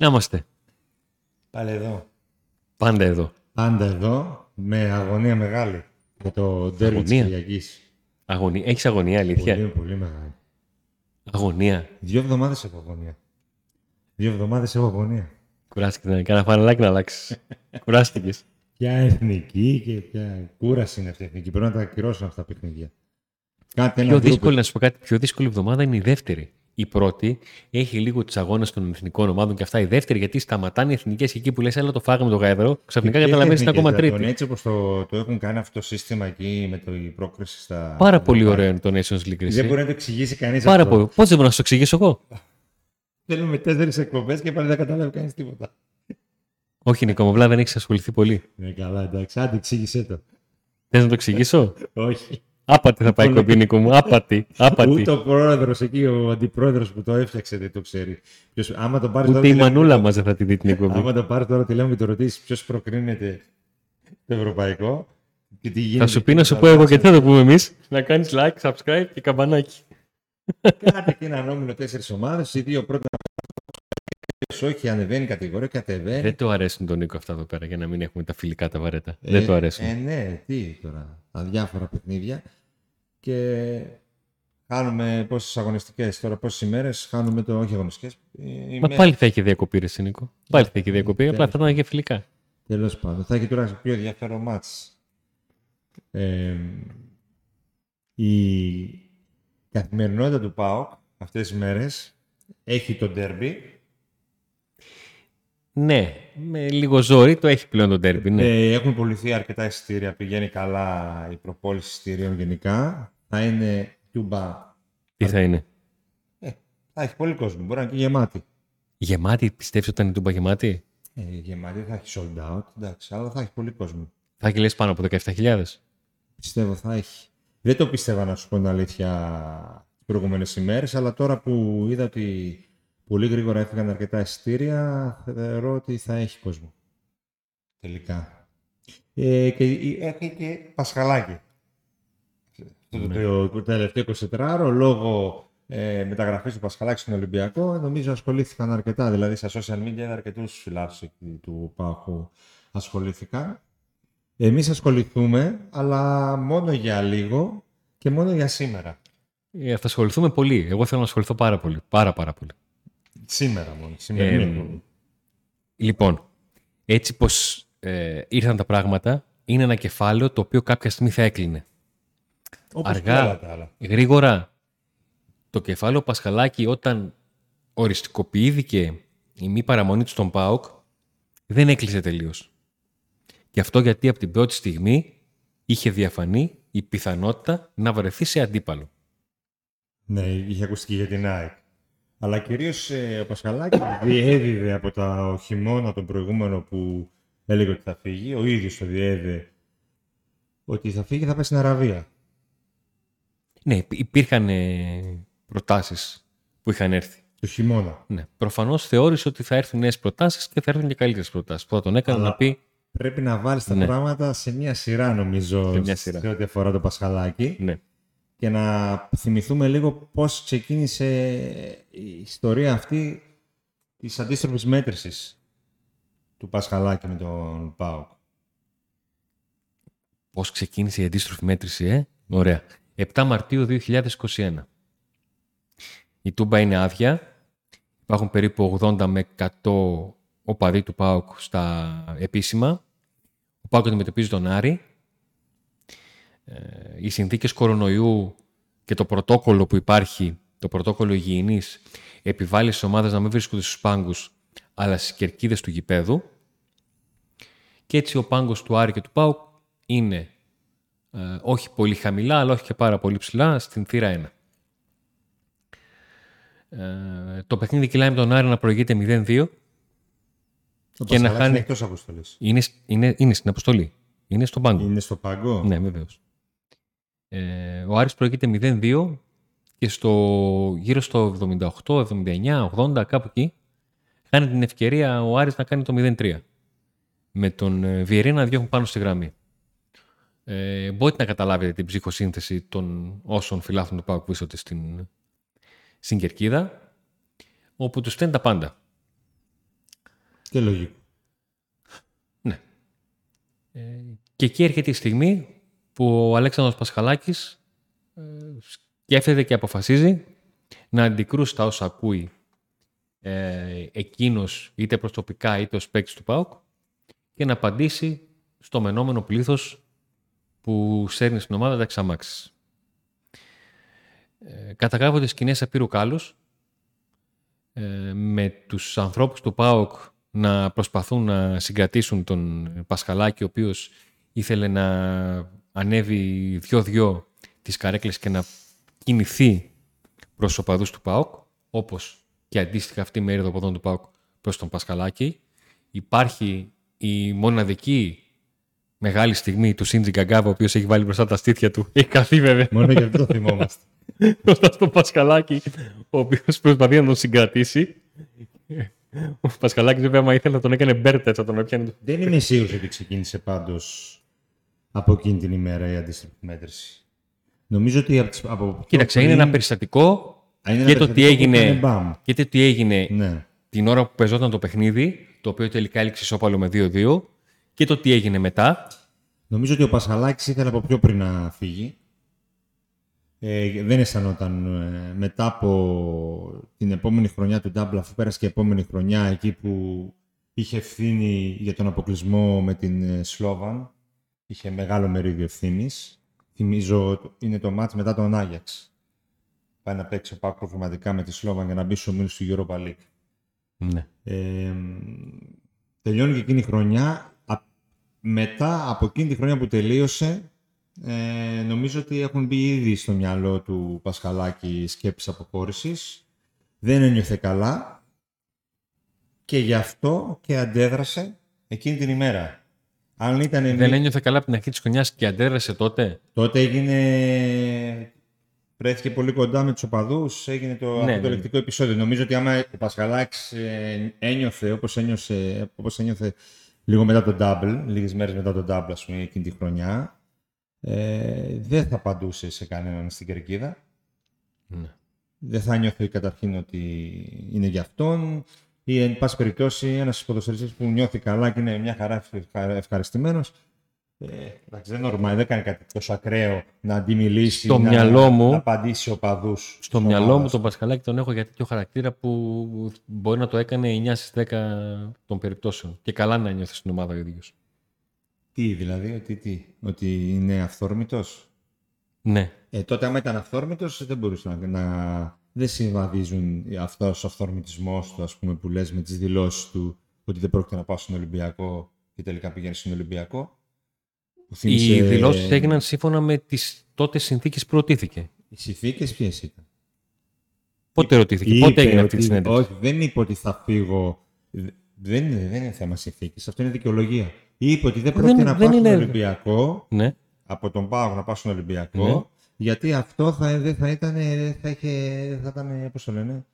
Να είμαστε. Πάλι εδώ. Πάντα εδώ. Πάντα εδώ, με αγωνία μεγάλη. Για το ντέρμπι της Αγωνία; Κυριακής. Αγωνία. Έχεις αγωνία, αλήθεια; Πολύ, πολύ μεγάλη. Αγωνία. Δύο εβδομάδες έχω αγωνία. Δύο εβδομάδες έχω αγωνία. Κουράστηκε να κάνει φανελάκι να αλλάξεις. Κουράστηκες. Ποια εθνική και ποια κούραση είναι αυτή η εθνική. Πρέπει να τα ακυρώσουν αυτά τα παιχνίδια. Κάτι ένα Πιο γκρουπ. δύσκολη, να σου πω κάτι, πιο δύσκολη εβδομάδα είναι η δεύτερη. Η πρώτη έχει λίγο τι αγώνες των εθνικών ομάδων και αυτά. Η δεύτερη, γιατί σταματάνε οι εθνικές εκεί που λες, έλα το φάγαμε το γάιδρο. Ξαφνικά Ποιες καταλαβαίνεις είναι εθνικές, ακόμα δηλαδή, τρίτη. Έτσι όπως το, το έχουν κάνει αυτό το σύστημα εκεί με το, η πρόκριση στα... Πάρα πολύ στα- ωραίο είναι το Nations League. Δεν εσύ. μπορεί να το εξηγήσει κανείς Πάρα αυτό. πολύ. Πώς δεν μπορώ να σου το εξηγήσω εγώ; Θέλουμε τέσσερις εκπομπές και πάλι δεν καταλάβει κανείς τίποτα. Όχι, Νίκο, μου, απλά δεν έχεις ασχοληθεί πολύ. Ναι, καλά, εντάξει. Άντε, εξήγησέ το. Θες να το εξηγήσω; Όχι. Άπατη θα πάει η κομπή, Νίκο μου. Άπατη. Άπατη. Ούτε ο πρόεδρος εκεί, ο αντιπρόεδρος που το έφτιαξε δεν το ξέρει. Ποιος, άμα το πάρεις τώρα, Ούτε η τηλέφωνο- μανούλα μας δεν θα τη δει την εκπομπή. άμα το πάρεις τώρα τηλέφωνο και το ρωτήσεις ποιος προκρίνεται το ευρωπαϊκό. Και τι Θα γίνεται σου και πει να θα σου πω εγώ αλλάξει. και τι θα το πούμε εμείς. Να κάνεις like, subscribe και καμπανάκι. Κάντε και έναν όμιλο τέσσερις ομάδες. Οι δύο πρώτα όχι, ανεβαίνει η κατηγορία, κατεβαίνει. Δεν του αρέσουν τον Νίκο αυτά εδώ πέρα για να μην έχουμε τα φιλικά τα βαρέτα. Ε, Δεν του αρέσουν. Ε, ναι, τι τώρα. Αδιάφορα παιχνίδια. Και χάνουμε πόσες αγωνιστικές τώρα, πόσες ημέρες. Χάνουμε το. Όχι αγωνιστικές. Μα πάλι θα έχει διακοπή, ρε εσύ, Νίκο. Πάλι θα έχει διακοπή, απλά τέλος. θα ήταν και φιλικά. Τέλος πάντων. Θα έχει τουλάχιστον πιο ενδιαφέρον μάτς. Ε, η καθημερινότητα του ΠΑΟΚ αυτές τις μέρες έχει το ντέρμπι. Ναι, με λίγο ζόρι το έχει πλέον το τέρμπι. Ναι. Ε, έχουν πουληθεί αρκετά εισιτήρια. Πηγαίνει καλά η προπόληση εισιτήριων γενικά. Θα είναι τούμπα. Τι θα είναι. Ε, θα έχει πολύ κόσμο. Μπορεί να είναι και γεμάτη. Γεμάτη, πιστεύει ότι ήταν η τούμπα γεμάτη. Ε, γεμάτη θα έχει sold out. Εντάξει, αλλά θα έχει πολύ κόσμο. Θα έχει λες πάνω από 17.000. Πιστεύω θα έχει. Δεν το πίστευα να σου πω την αλήθεια τι προηγούμενε ημέρε, αλλά τώρα που είδα ότι πολύ γρήγορα έφυγαν αρκετά εισιτήρια, θεωρώ ότι θα έχει κόσμο. Τελικά. Ε, και έχει και Πασχαλάκι. Αυτό Ναι. το, το τελευταίο 24ωρο, λόγω ε, μεταγραφής του Πασχαλάκη στον Ολυμπιακό, νομίζω ασχολήθηκαν αρκετά. Δηλαδή, στα social media είδα αρκετούς φιλάθλους εκεί του Πάχου ασχολήθηκαν. Εμείς ασχοληθούμε, αλλά μόνο για λίγο και μόνο για σήμερα. Ε, θα ασχοληθούμε πολύ. Εγώ θέλω να ασχοληθώ πάρα πολύ. Πάρα πάρα πολύ. Σήμερα μόνο. Σημερινή Ε, εκπομπή. Λοιπόν, έτσι πως ε, ήρθαν τα πράγματα, είναι ένα κεφάλαιο το οποίο κάποια στιγμή θα έκλεινε. Όπως αργά. και όλα τα άλλα. Γρήγορα, το κεφάλαιο Πασχαλάκη όταν οριστικοποιήθηκε η μη παραμονή του στον ΠΑΟΚ, δεν έκλεισε τελείως. Και αυτό γιατί από την πρώτη στιγμή είχε διαφανεί η πιθανότητα να βρεθεί σε αντίπαλο. Ναι, είχε ακουστεί για την ΑΕΚ. Αλλά κυρίως ε, ο Πασχαλάκης διέδιδε από τα χειμώνα τον προηγούμενο που έλεγε ότι θα φύγει. Ο ίδιος το διέδιδε ότι θα φύγει και θα πάει στην Αραβία. Ναι, υπ- υπήρχαν ε, προτάσεις που είχαν έρθει. Το χειμώνα. Ναι. Προφανώς θεώρησε ότι θα έρθουν νέες προτάσεις και θα έρθουν και καλύτερες προτάσεις. Που θα τον έκανε Αλλά- να πει Πρέπει να βάλεις τα Ναι. πράγματα σε μια σειρά νομίζω Σε μια σειρά. σε ό,τι αφορά το Πασχαλάκη. ναι. και να θυμηθούμε λίγο πώς ξεκίνησε η ιστορία αυτή της αντίστροφης μέτρησης του Πασχαλάκη με τον ΠΑΟΚ. Πώς ξεκίνησε η αντίστροφη μέτρηση, ε; Ωραία. 7 Μαρτίου 2021. Η Τούμπα είναι άδεια. Υπάρχουν περίπου 80 με 100 οπαδοί του ΠΑΟΚ στα επίσημα. Ο ΠΑΟΚ αντιμετωπίζει τον Άρη. Ε, οι συνθήκες κορονοϊού και το πρωτόκολλο που υπάρχει, το πρωτόκολλο υγιεινής, επιβάλλει στις ομάδες να μην βρίσκονται στους πάγκους, αλλά στις κερκίδες του γηπέδου. Και έτσι ο πάγκος του Άρη και του ΠΑΟΚ είναι ε, όχι πολύ χαμηλά, αλλά όχι και πάρα πολύ ψηλά, στην θύρα 1. Ε, το παιχνίδι κυλάει με τον Άρη να προηγείται 0-2. Ο Και να Πασχαλάκης χάνει- είναι εκτός αποστολής. Είναι, σ- είναι, είναι στην αποστολή. Είναι στον πάγκο. Είναι στο παγκό. Ναι, βεβαίως. Ε, ο Άρης προηγείται 0-2 και στο, γύρω στο 78, 79, 80, κάπου εκεί, χάνει την ευκαιρία ο Άρης να κάνει το 0-3. Με τον ε, Βιερή να διώχνουν πάνω στη γραμμή. Ε, μπορείτε να καταλάβετε την ψυχοσύνθεση των όσων φιλάθλων του ΠΑΟΚ που είσατε στην, στην Κερκίδα, όπου τους φταίνουν τα πάντα. Και λογικό. Ναι. Ε, και εκεί έρχεται η στιγμή που ο Αλέξανδρος Πασχαλάκης ε, σκέφτεται και αποφασίζει να αντικρούσει τα όσα ακούει ε, εκείνος είτε προσωπικά είτε ως παίκτης του ΠΑΟΚ και να απαντήσει στο μενόμενο πλήθος που σέρνεις στην ομάδα τα εξαμάξεις. Ε, καταγράφονται σκηνές απείρου κάλους ε, με τους ανθρώπους του ΠΑΟΚ να προσπαθούν να συγκρατήσουν τον Πασχαλάκη ο οποίος ήθελε να ανέβει δυο-δυο τις καρέκλες και να κινηθεί προς τους οπαδούς του ΠΑΟΚ όπως και αντίστοιχα αυτή η μέρη ποδών του ΠΑΟΚ προς τον Πασχαλάκη. Υπάρχει η μοναδική μεγάλη στιγμή του Σίντζι Γκαγκάβα, ο οποίος έχει βάλει μπροστά τα στήθια του. Έχει καθεί βέβαια. Μόνο γι' αυτό το θυμόμαστε. Μπροστά στον Πασχαλάκη, ο οποίος προσπαθεί να τον συγκρατήσει. Ο Πασχαλάκης, βέβαια, άμα ήθελε να τον έκανε μπέρτα, θα τον έπιανε. Δεν είμαι σίγουρος ότι ξεκίνησε πάντως από εκείνη την ημέρα η αντίστοιχη μέτρηση. Νομίζω ότι από, από Κοίταξε, είναι ένα περιστατικό και το τι έγινε, και το τι έγινε ναι. την ώρα που πεζόταν το παιχνίδι, το οποίο τελικά έληξε ισόπαλο με 2-2, και το τι έγινε μετά. Νομίζω ότι ο Πασχαλάκης ήθελε από πιο πριν να φύγει. Ε, δεν αισθανόταν ε, μετά από την επόμενη χρονιά του Ντάμπλ, αφού πέρασε και η επόμενη χρονιά εκεί που είχε ευθύνη για τον αποκλεισμό με την ε, Σλόβαν. Είχε μεγάλο μερίδιο ευθύνης. Θυμίζω είναι το μάτς μετά τον Άγιαξ. Πάει να παίξει ο Πάκ προβληματικά με τη Σλόβαν για να μπει στο μήνυμα του Europa League. Ναι. Ε, τελειώνει και εκείνη η χρονιά μετά από εκείνη τη χρονιά που τελείωσε, ε, νομίζω ότι έχουν μπει ήδη στο μυαλό του Πασχαλάκη σκέψεις αποχώρησης. Δεν ένιωθε καλά και γι' αυτό και αντέδρασε εκείνη την ημέρα. Αν ήταν Δεν ένιωθε καλά από την αρχή της χρονιάς και αντέδρασε τότε; Τότε έγινε... Βρέθηκε πολύ κοντά με τους οπαδούς, έγινε το ναι, ναι. επεισόδιο. Νομίζω ότι άμα ο Πασχαλάκης ε, ένιωθε όπως ένιωσε, όπως ένιωθε λίγο μετά το double, λίγες μέρες μετά το double, ας πούμε, εκείνη τη χρονιά, ε, δεν θα απαντούσε σε κανέναν στην κερκίδα. Ναι. Δεν θα νιώθει καταρχήν ότι είναι για αυτόν ή, εν πάση περιπτώσει, ένας ποδοσφαιριστής που νιώθει καλά και είναι μια χαρά ευχαριστημένος, ε, εντάξει, δεν είναι δεν κάνει κάτι τόσο ακραίο να αντιμιλήσει, στο να, μυαλό μου, να απαντήσει παδούς. Στο μυαλό μου τον Πασχαλάκη τον έχω γιατί ο χαρακτήρα που μπορεί να το έκανε 9 στις 10 των περιπτώσεων. Και καλά να νιώθεις στην ομάδα ο ίδιος. Τι δηλαδή, ότι, τι, ότι είναι αυθόρμητος; Ναι. Ε, τότε άμα ήταν αυθόρμητος δεν μπορούσε να, να... Δεν συμβαδίζουν αυτός ο αυθόρμητισμός του, ας πούμε, που λες με τις δηλώσεις του ότι δεν πρόκειται να πάω στον Ολυμπιακό και τελικά πηγαίνεις στον Ολυμπιακό. Οι δηλώσεις έγιναν σύμφωνα με τις τότε συνθήκες που ρωτήθηκε. Οι συνθήκες ποιες ήταν; Πότε ρωτήθηκε, πότε έγινε αυτή η συνέντευξη; Όχι, δεν είπε ότι θα φύγω. Δεν είναι, δεν είναι θέμα συνθήκης, αυτό είναι δικαιολογία. Είπε ότι δεν πρόκειται να πάω στον Ολυμπιακό. Ναι. Από τον Πάο να πάω στον Ολυμπιακό. Ναι. Γιατί αυτό θα, δεν θα ήταν. Θα, είχε, θα ήταν. Πώς το λένε.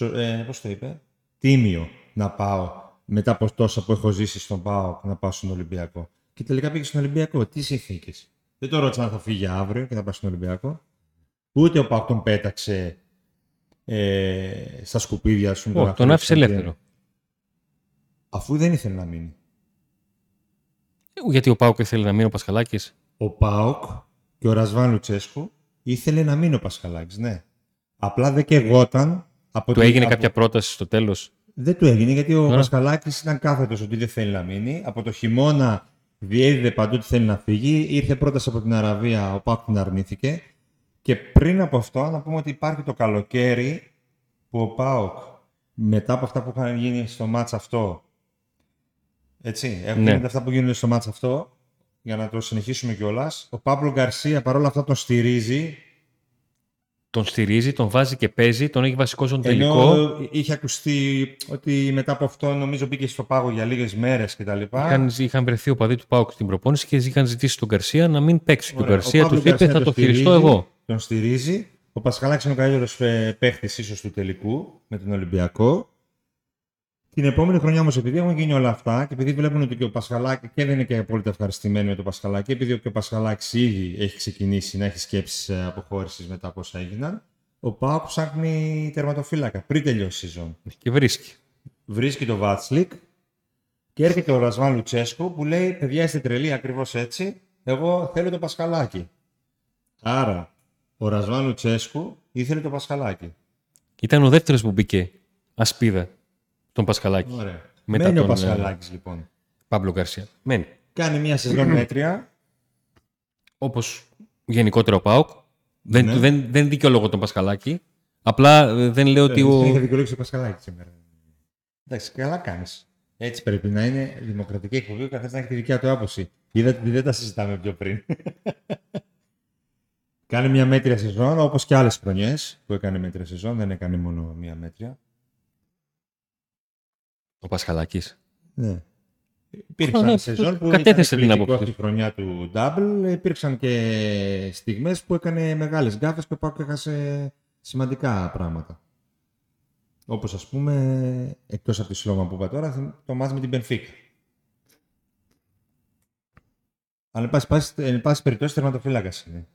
Ε, Πώς το είπε. Τίμιο να πάω μετά από τόσα που έχω ζήσει στον Πάο να πάω στον Ολυμπιακό και τελικά πήγε στον Ολυμπιακό. Τι συνθήκες. Δεν το ρώτησα αν θα φύγει αύριο και θα πάει στον Ολυμπιακό. Ούτε ο Πάκ τον πέταξε ε, στα σκουπίδια σου. Όχι, τον άφησε ελεύθερο. Αφού δεν ήθελε να μείνει. Ε, γιατί ο Πάουκ ήθελε να μείνει ο Πασχαλάκης; Ο Πάουκ και ο Ρασβάν Λουτσέσκου ήθελε να μείνει ο Πασχαλάκης, ναι. Απλά δεν κεγόταν. Από του έγινε κάποια πρόταση στο τέλος; Δεν του έγινε γιατί ο Πασχαλάκης ήταν κάθετος ότι δεν θέλει να μείνει. Από το χειμώνα διέδιδε παντού ότι θέλει να φύγει. Ήρθε πρόταση από την Αραβία, ο Πάκ την αρνήθηκε. Και πριν από αυτό, να πούμε ότι υπάρχει το καλοκαίρι που ο Πάοκ μετά από αυτά που είχαν γίνει στο μάτς αυτό. Έτσι, έχουν ναι. αυτά που γίνονται στο μάτς αυτό, για να το συνεχίσουμε κιόλας. Ο Παύλο Γκαρσία παρόλα αυτά τον στηρίζει τον στηρίζει, τον βάζει και παίζει, τον έχει βασικό στον τελικό. Ενώ είχε ακουστεί ότι μετά από αυτό νομίζω μπήκε στο πάγο για λίγες μέρες κτλ. Είχαν, είχαν βρεθεί ο παδί του Πάγου στην προπόνηση και είχαν ζητήσει τον Καρσία να μην παίξει. Ωραία. Και ο Γκαρσία του είπε: Θα το χειριστώ εγώ. Τον στηρίζει. Ο Πασχαλάκης είναι ο καλύτερος ε, παίχτη ίσως του τελικού με τον Ολυμπιακό. Την επόμενη χρονιά όμως, επειδή έχουν γίνει όλα αυτά και επειδή βλέπουν ότι και ο Πασχαλάκη και δεν είναι και απόλυτα ευχαριστημένοι με τον Πασχαλάκη, επειδή και ο Πασχαλάκης ήδη έχει ξεκινήσει να έχει σκέψεις ε, αποχώρησης μετά από όσα έγιναν, ο Πάο ψάχνει τερματοφύλακα πριν τελειώσει η σεζόν. Και βρίσκει. Βρίσκει το Βάτσλικ. Και έρχεται ο Ρασβάν Λουτσέσκου που λέει: Παιδιά, είστε τρελοί ακριβώς έτσι. Εγώ θέλω το Πασχαλάκι. Άρα, ο Ρασβάν Λουτσέσκου ήθελε το Πασχαλάκι. Ήταν ο δεύτερος που μπήκε ασπίδα τον Πασχαλάκη. Ωραία. Μετά Μένει ο τον, ε, Πασχαλάκης λοιπόν. Παύλο Γκαρσία. Μένει. Κάνει μια σεζόν μέτρια. Όπως γενικότερα ο Πάοκ. Δεν, Ναι. δεν, δεν δικαιολογώ τον Πασχαλάκη. Απλά ε, δεν λέω ότι ο. Είχε δικαιολογήσει το Πασχαλάκι σήμερα. Εντάξει, καλά κάνεις. Έτσι πρέπει να είναι δημοκρατική εκπομπή, ο καθένας να έχει τη δικιά του άποψη. Είδατε ότι δεν τα συζητάμε πιο πριν. Κάνει μια μέτρια σεζόν, όπως και άλλες χρονιές που έκανε μέτρια σεζόν. Δεν έκανε μόνο μια μέτρια. Ο Πασχαλάκης. Ναι. Υπήρξαν Ναι, σεζόν που κατέθεσε ήταν την εκπληκτικό άποψη αυτή η χρονιά του Double. Υπήρξαν και στιγμές που έκανε μεγάλες γκάφες και πάω και έχασε σημαντικά πράγματα. Όπως ας πούμε, εκτός από τη Σλόμα που είπα τώρα, το μάτς με την Benfica. Αλλά εν πάση, πάση- εν πάση περιπτώσει τερματοφύλακας είναι.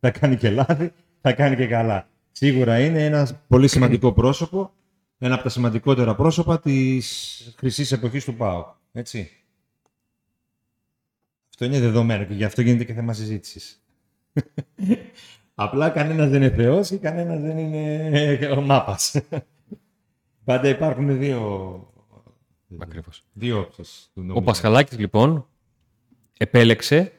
Θα κάνει και λάθη, θα κάνει και καλά. Σίγουρα είναι ένας πολύ σημαντικό πρόσωπο, ένα από τα σημαντικότερα πρόσωπα της χρυσής εποχής του ΠΑΟ. Έτσι. Αυτό είναι δεδομένο και γι' αυτό γίνεται και θέμα συζήτησης. Απλά κανένας δεν είναι θεός και κανένας δεν είναι ο μάπας. Πάντα υπάρχουν δύο, Ακριβώς. δύο όψεις. του Ο νόμου. Πασχαλάκης λοιπόν επέλεξε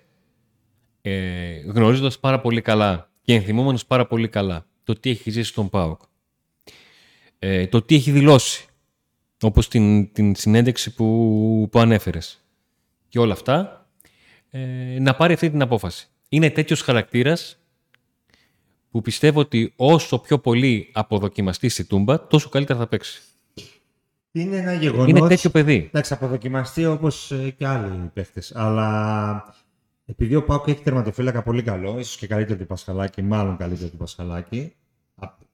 ε, γνωρίζοντας πάρα πολύ καλά και ενθυμόμενος πάρα πολύ καλά το τι έχει ζήσει στον ΠΑΟΚ. Ε, το τι έχει δηλώσει. Όπως την, την συνέντευξη που, που ανέφερες. Και όλα αυτά ε, να πάρει αυτή την απόφαση. Είναι τέτοιος χαρακτήρας που πιστεύω ότι όσο πιο πολύ αποδοκιμαστεί στη Τούμπα, τόσο καλύτερα θα παίξει. Είναι ένα γεγονός... Είναι τέτοιο παιδί. Εντάξει, αποδοκιμαστεί όπως και άλλοι παίχτε. Αλλά επειδή ο Πάουκ έχει τερματοφύλακα πολύ καλό, ίσως και καλύτερο του Πασχαλάκη, μάλλον καλύτερο του Πασχαλάκη.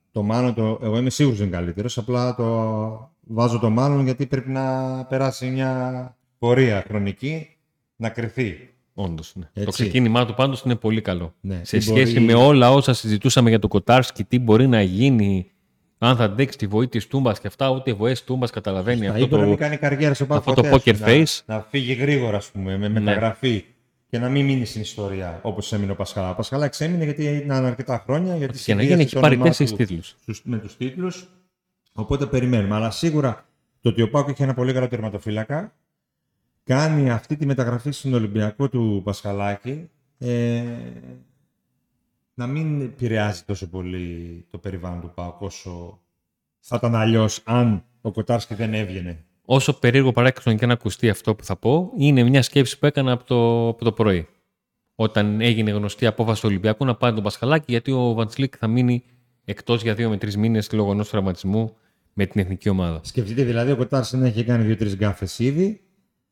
Α, Το μάλλον, το, εγώ είμαι σίγουρος είναι καλύτερος. Απλά το βάζω το μάλλον γιατί πρέπει να περάσει μια πορεία χρονική να κρυθεί. Όντως. Ναι. Το Έτσι. ξεκίνημά του πάντως είναι πολύ καλό. Ναι, Σε τι σχέση μπορεί- με όλα όσα συζητούσαμε για το Κοτάρσκι, τι μπορεί να γίνει, αν θα αντέξει τη βοή της Τούμπας και αυτά, ούτε βοέ Τούμπας καταλαβαίνει Θα αυτό είπε να μην το. κάνει καριέρα στο Πάουκ αυτό το ποτέ, poker να- face. Να, φύγει γρήγορα, ας πούμε, με Ναι. Μεταγραφή. Και να μην μείνει στην ιστορία όπως έμεινε ο Πασχαλά. Ο Πασχαλά έμεινε γιατί ήταν αρκετά χρόνια. Γιατί Και να συνδύασε γίνει, έχει το πάρει όνομά τέσσερι του τίτλους. στους- με τους τίτλους. Οπότε περιμένουμε. Αλλά σίγουρα το ότι ο Πάκο έχει ένα πολύ καλό τερματοφύλακα κάνει αυτή τη μεταγραφή στον Ολυμπιακό του Πασχαλάκη ε, να μην επηρεάζει τόσο πολύ το περιβάλλον του Πάκου όσο θα ήταν αλλιώς αν ο Κοτάρσκι δεν έβγαινε. Όσο περίεργο παράξενο και να ακουστεί αυτό που θα πω, είναι μια σκέψη που έκανα από το, από το πρωί. Όταν έγινε γνωστή η απόφαση του Ολυμπιακού να πάρει τον Πασχαλάκη, γιατί ο Βαντσλίκ θα μείνει εκτός για δύο με τρεις μήνες λόγω ενός τραυματισμού με την εθνική ομάδα. Σκεφτείτε δηλαδή ο Κοτάρσκι να είχε κάνει δύο-τρεις γκάφες ήδη,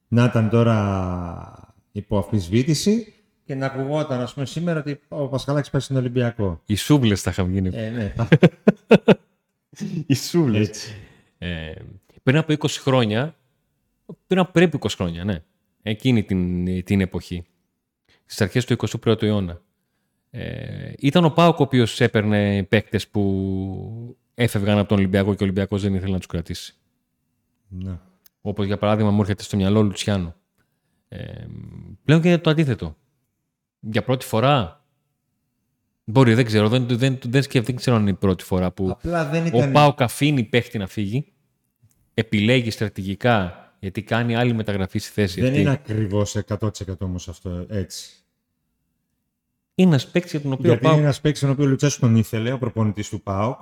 να ήταν τώρα υπό αμφισβήτηση και να ακουγόταν ας πούμε, σήμερα ότι ο Πασχαλάκης πάει στον Ολυμπιακό. Οι σούβλες θα είχαν γίνει. Ε, ναι, Οι σούβλες. έτσι. Ε, πριν από 20 χρόνια, πριν από περίπου 20 χρόνια, ναι, εκείνη την, την εποχή, στις αρχές του 21ου αιώνα, ε, ήταν ο Πάοκ ο οποίος έπαιρνε παίκτες που έφευγαν από τον Ολυμπιακό και ο Ολυμπιακός δεν ήθελε να τους κρατήσει. Ναι. Όπως για παράδειγμα μου έρχεται στο μυαλό ο Λουτσιάνο. Ε, πλέον και το αντίθετο. Για πρώτη φορά, μπορεί, δεν ξέρω, δεν, δεν, δεν, δεν, σκέφτομαι, δεν ξέρω αν είναι η πρώτη φορά που Απλά δεν ο ήταν. Πάοκ αφήνει παίχτη να φύγει, επιλέγει στρατηγικά γιατί κάνει άλλη μεταγραφή στη θέση δεν αυτή. είναι ακριβώς 100% όμως αυτό έτσι. Είναι ένας παίκτης για τον οποίο ο Γιατί είναι Πάοκ. ένας παίκτης τον οποίο ο Λουτσέσκου τον ήθελε, ο προπονητής του ΠΑΟΚ.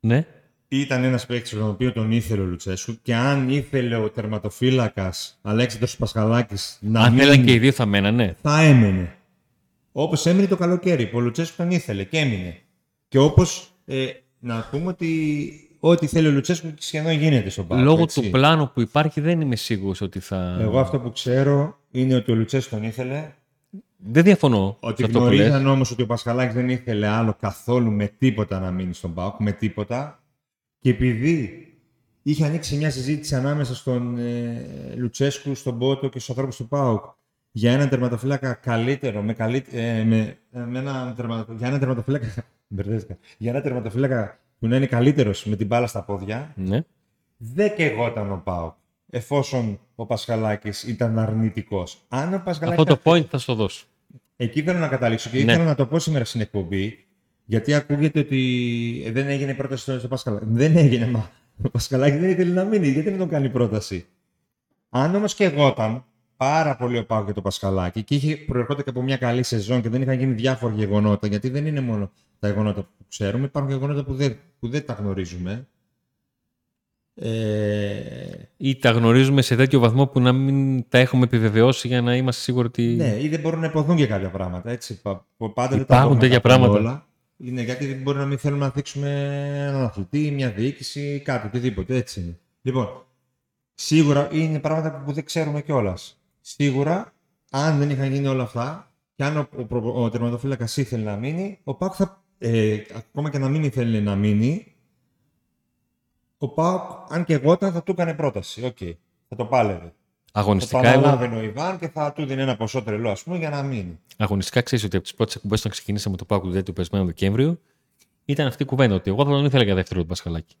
Ναι, Ήταν ένας παίκτης τον οποίο τον ήθελε ο Λουτσέσκου και αν ήθελε ο τερματοφύλακας Αλέξανδρος Πασχαλάκης να αν μείνει, θέλαν και οι δύο θα μένανε. θα έμενε. Όπως έμεινε το καλοκαίρι που ο Λουτσέσκου τον ήθελε και έμεινε. Και όπως ε, να πούμε ότι ό,τι θέλει ο Λουτσέσκου σχεδόν γίνεται στον ΠΑΟΚ. Λόγω έτσι. του πλάνου που υπάρχει δεν είμαι σίγουρος ότι θα. Εγώ αυτό που ξέρω είναι ότι ο Λουτσέσκου τον ήθελε. Δεν διαφωνώ Ότι σε αυτό που λες. γνωρίζαν όμως ότι ο Πασχαλάκης δεν ήθελε άλλο καθόλου με τίποτα να μείνει στον ΠΑΟΚ, με τίποτα. Και επειδή είχε ανοίξει μια συζήτηση ανάμεσα στον ε, Λουτσέσκου, στον Πότο και στους ανθρώπους του ΠΑΟΚ για έναν τερματοφύλακα καλύτερο, με καλύ... ε, με, ε, με ένα τερματο... για έναν τερματοφύλακα. μπερδεύτηκα. για έναν τερματοφύλακα που να είναι καλύτερος με την μπάλα στα πόδια, Ναι. δεν κεγόταν ο ΠΑΟΚ. εφόσον ο Πασχαλάκης ήταν αρνητικός. Αν ο Πασχαλάκης Αυτό ήταν το point θα στο δώσω. Εκεί θέλω να καταλήξω και Ναι. ήθελα να το πω σήμερα στην εκπομπή, γιατί ακούγεται ότι ε, δεν έγινε πρόταση στο, στο Πασχαλάκη. Δεν έγινε, μα. Ο Πασχαλάκης δεν ήθελε να μείνει, γιατί δεν τον κάνει πρόταση; Αν όμως και εγώ ήταν πάρα πολύ ο Πάο και το Πασχαλάκη και είχε προερχόταν και από μια καλή σεζόν και δεν είχαν γίνει διάφορα γεγονότα, γιατί δεν είναι μόνο τα γεγονότα που ξέρουμε, υπάρχουν γεγονότα που δεν, που δεν τα γνωρίζουμε. Ε, Ή τα γνωρίζουμε σε τέτοιο βαθμό που να μην τα έχουμε επιβεβαιώσει για να είμαστε σίγουροι ότι. Ναι, ή δεν μπορούν να ειπωθούν και κάποια πράγματα. Έτσι. Πα- πα- Πάντα δεν τα Υπάρχουν μπορούμε τέτοια να τα πούμε πράγματα. Όλα. Είναι γιατί μπορεί να μην θέλουμε να θίξουμε έναν αθλητή, μια διοίκηση, κάτι, οτιδήποτε. Έτσι είναι. Λοιπόν, σίγουρα είναι πράγματα που δεν ξέρουμε κιόλας. Σίγουρα, αν δεν είχαν γίνει όλα αυτά και αν ο, ο, ο τερματοφύλακας ήθελε να μείνει, ο ΠΑΟΚ θα. Ε, ακόμα και να μην ήθελε να μείνει, ο ΠΑΟΚ, αν και εγώ ήταν, θα του έκανε πρόταση. Οκ. Θα το πάλευε. Θα το Αγωνιστικά, εγώ, αναλάβαινε ο Ιβάν και θα του δίνει ένα ποσό τρελό, ας πούμε, για να μείνει. αγωνιστικά ξέρεις ότι από τις πρώτες εκπομπές όταν ξεκινήσαμε το Πάο του περασμένου Δεκέμβριο ήταν αυτή η κουβέντα ότι εγώ θα τον ήθελα για δεύτερο τον Πασχαλάκη.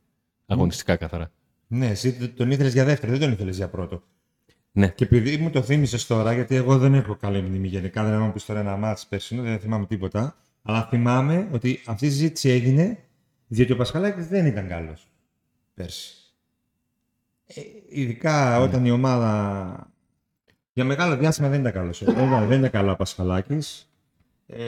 Αγωνιστικά καθαρά. Ναι, εσύ τον ήθελες για δεύτερο, δεν τον ήθελες για πρώτο. Ναι. Και επειδή μου το θύμισες τώρα, γιατί εγώ δεν έχω καλή μνήμη γενικά, δεν έχω πεις τώρα ένα μάτς περσινό, δεν θυμάμαι τίποτα. Αλλά θυμάμαι ότι αυτή η συζήτηση έγινε διότι ο Πασχαλάκης δεν ήταν καλό πέρσι. Ε, ειδικά όταν η ομάδα για μεγάλο διάστημα δεν ήταν καλό. δεν ήταν καλό ο Πασχαλάκης. Ε,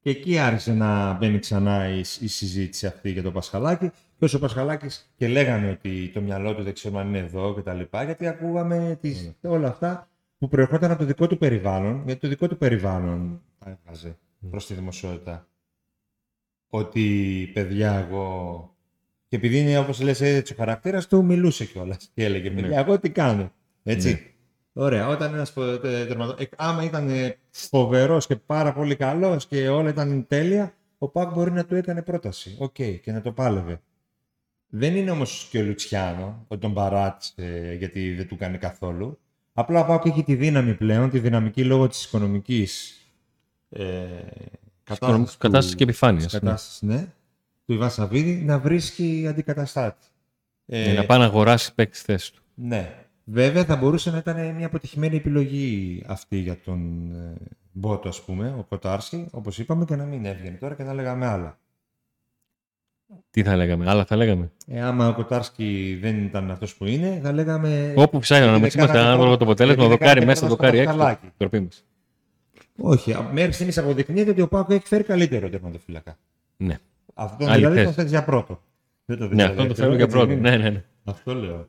και εκεί άρχισε να μπαίνει ξανά η, η συζήτηση αυτή για τον Πασχαλάκη. Και όσο ο Πασχαλάκης και λέγανε ότι το μυαλό του δεν ξέρουμε αν είναι εδώ κτλ. Γιατί ακούγαμε τις, όλα αυτά που προερχόταν από το δικό του περιβάλλον, γιατί το δικό του περιβάλλον τα έβγαζε προς τη δημοσιότητα. Ότι παιδιά εγώ... Και επειδή είναι όπως λες έτσι ο χαρακτήρας του, μιλούσε κιόλας και έλεγε παιδιά εγώ τι κάνω. Έτσι. Ωραία, όταν ένας τερματοφύλακας. Άμα ήταν φοβερός και πάρα πολύ καλός και όλα ήταν τέλεια, ο ΠΑΟΚ μπορεί να του έκανε πρόταση. Οκ, και να το πάλευε. Δεν είναι όμως και ο Λουτσιάνο, ότι τον παράτησε γιατί δεν του κάνει καθόλου. Απλά ο ΠΑΟΚ έχει τη δύναμη πλέον, τη δυναμική λόγω της οικονομικής ε, κατάσταση. Κατάσταση και επιφάνειας. Κατάστασης, ναι. Του Ιβάν Σαββίδη να βρίσκει αντικαταστάτη. Ε, Για να πάει να αγοράσει παίκτης στη θέση του. ναι. Βέβαια θα μπορούσε να ήταν μια αποτυχημένη επιλογή αυτή για τον ε, Μπότο, ας πούμε, ο Κοτάρσκι, όπως είπαμε, και να μην έβγαινε τώρα και να λέγαμε άλλα. Τι θα λέγαμε, άλλα θα λέγαμε; Ε, άμα ο Κοτάρσκι δεν ήταν αυτός που είναι, θα λέγαμε... Όπου ψάχνει να γιατί μας δεν είμαστε κάνατε ανάλογα το πρώτα- αποτέλεσμα, γιατί δεν δοκάρι κάνατε μέσα, πρώτα στο δοκάρι έξω. Πασχαλάκη. Τροπή μας. Όχι, α- μέχρι στιγμής αποδεικνύεται ότι ο Πάκο έχει φέρει καλύτερο τερματοφύλακα. Ναι. Αυτό Άλλη δηλαδή θέση. το θέτει για πρώτο. Δεν το θέτεις Ναι, για αυτό το δεύτερο, θέλω για έτσι πρώτο. δεν είναι. Ναι, ναι, ναι. Αυτό λέω.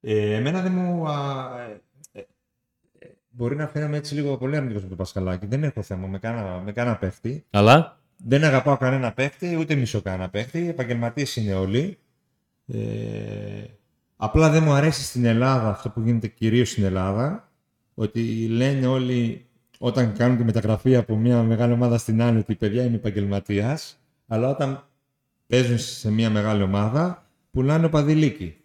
Ε, εμένα δεν μου. Α, ε, ε, ε, μπορεί να φαίνομαι έτσι λίγο πολύ αρνητικό με τον Πασχαλάκη. Δεν έχω θέμα με κανένα, με κανένα παίχτη. Αλλά; Δεν αγαπάω κανένα παίχτη, ούτε μισώ κανένα παίχτη. Επαγγελματίες είναι όλοι. Ε, απλά δεν μου αρέσει στην Ελλάδα αυτό που γίνεται κυρίως στην Ελλάδα. Ότι λένε όλοι όταν κάνουν τη μεταγραφή από μια μεγάλη ομάδα στην άλλη ότι παιδιά είμαι επαγγελματίας. Αλλά όταν παίζουν σε μια μεγάλη ομάδα πουλάνε οπαδηλίκη.